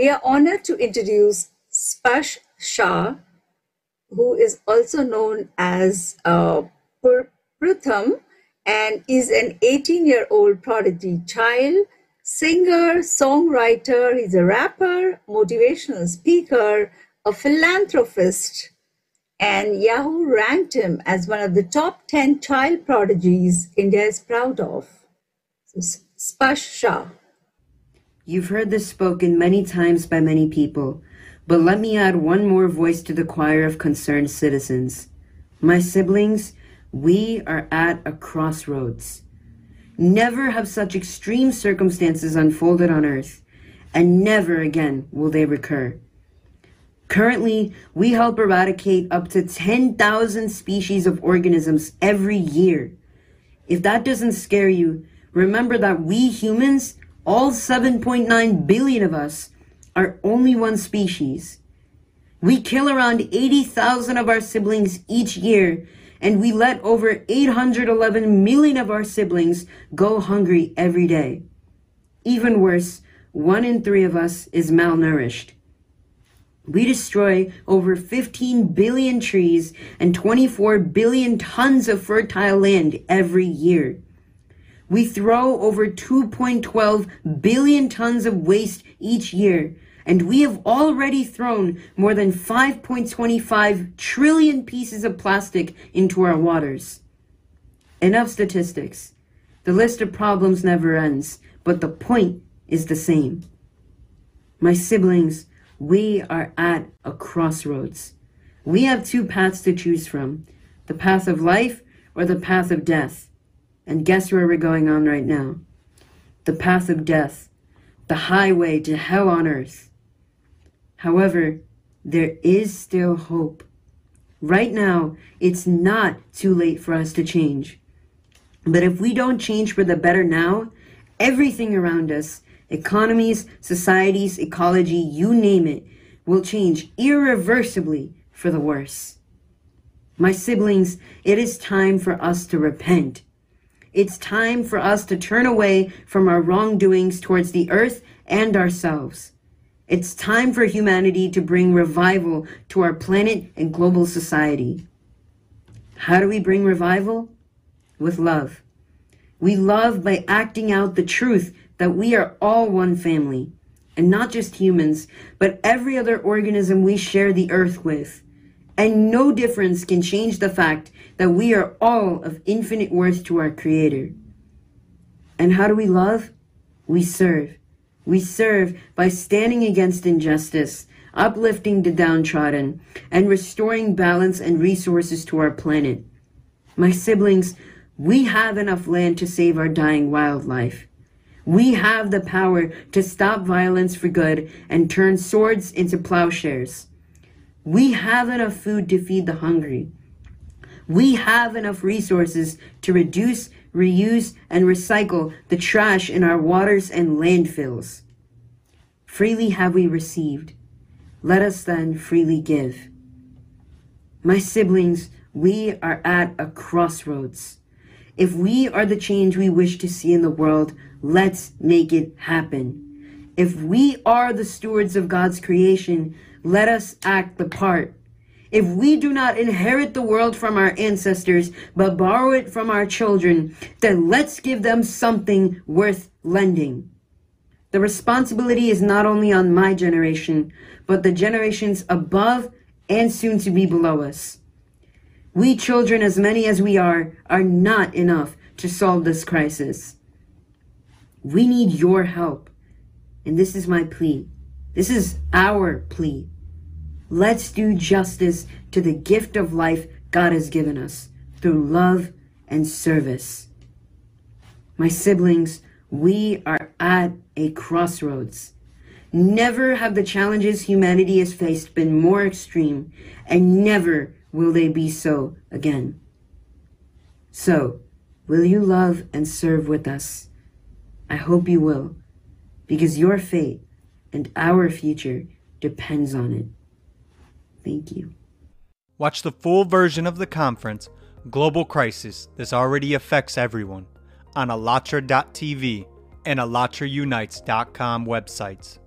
We are honored to introduce Sparsh Shah, who is also known as uh, Purhythm and is an 18 year old prodigy child, singer, songwriter. He's a rapper, motivational speaker, a philanthropist, and Yahoo ranked him as one of the top 10 child prodigies India is proud of. So, Sparsh Shah. You've heard this spoken many times by many people, but let me add one more voice to the choir of concerned citizens. My siblings, we are at a crossroads. Never have such extreme circumstances unfolded on earth, and never again will they recur. Currently, we help eradicate up to 10,000 species of organisms every year. If that doesn't scare you, remember that we humans, all 7.9 billion of us, are only one species. We kill around 80,000 of our siblings each year, and we let over 811 million of our siblings go hungry every day. Even worse, one in three of us is malnourished. We destroy over 15 billion trees and 24 billion tons of fertile land every year. We throw over 2.12 billion tons of waste each year, and we have already thrown more than 5.25 trillion pieces of plastic into our waters. Enough statistics. The list of problems never ends, but the point is the same. My siblings, we are at a crossroads. We have two paths to choose from the path of life or the path of death. And guess where we're going on right now? The path of death, the highway to hell on earth. However, there is still hope. Right now, it's not too late for us to change. But if we don't change for the better now, everything around us economies, societies, ecology, you name it, will change irreversibly for the worse. My siblings, it is time for us to repent. It's time for us to turn away from our wrongdoings towards the earth and ourselves. It's time for humanity to bring revival to our planet and global society. How do we bring revival? With love. We love by acting out the truth that we are all one family, and not just humans, but every other organism we share the earth with. And no difference can change the fact that we are all of infinite worth to our Creator. And how do we love? We serve. We serve by standing against injustice, uplifting the downtrodden, and restoring balance and resources to our planet. My siblings, we have enough land to save our dying wildlife. We have the power to stop violence for good and turn swords into plowshares. We have enough food to feed the hungry. We have enough resources to reduce, reuse, and recycle the trash in our waters and landfills. Freely have we received. Let us then freely give. My siblings, we are at a crossroads. If we are the change we wish to see in the world, Let's make it happen. If we are the stewards of God's creation, let us act the part. If we do not inherit the world from our ancestors, but borrow it from our children, then let's give them something worth lending. The responsibility is not only on my generation, but the generations above and soon to be below us. We children, as many as we are, are not enough to solve this crisis. We need your help. And this is my plea. This is our plea. Let's do justice to the gift of life God has given us through love and service. My siblings, we are at a crossroads. Never have the challenges humanity has faced been more extreme, and never will they be so again. So, will you love and serve with us? I hope you will, because your fate and our future depends on it. Thank you. Watch the full version of the conference, Global Crisis This Already Affects Everyone, on ALLATRA.tv and ALLATRAUnites.com websites.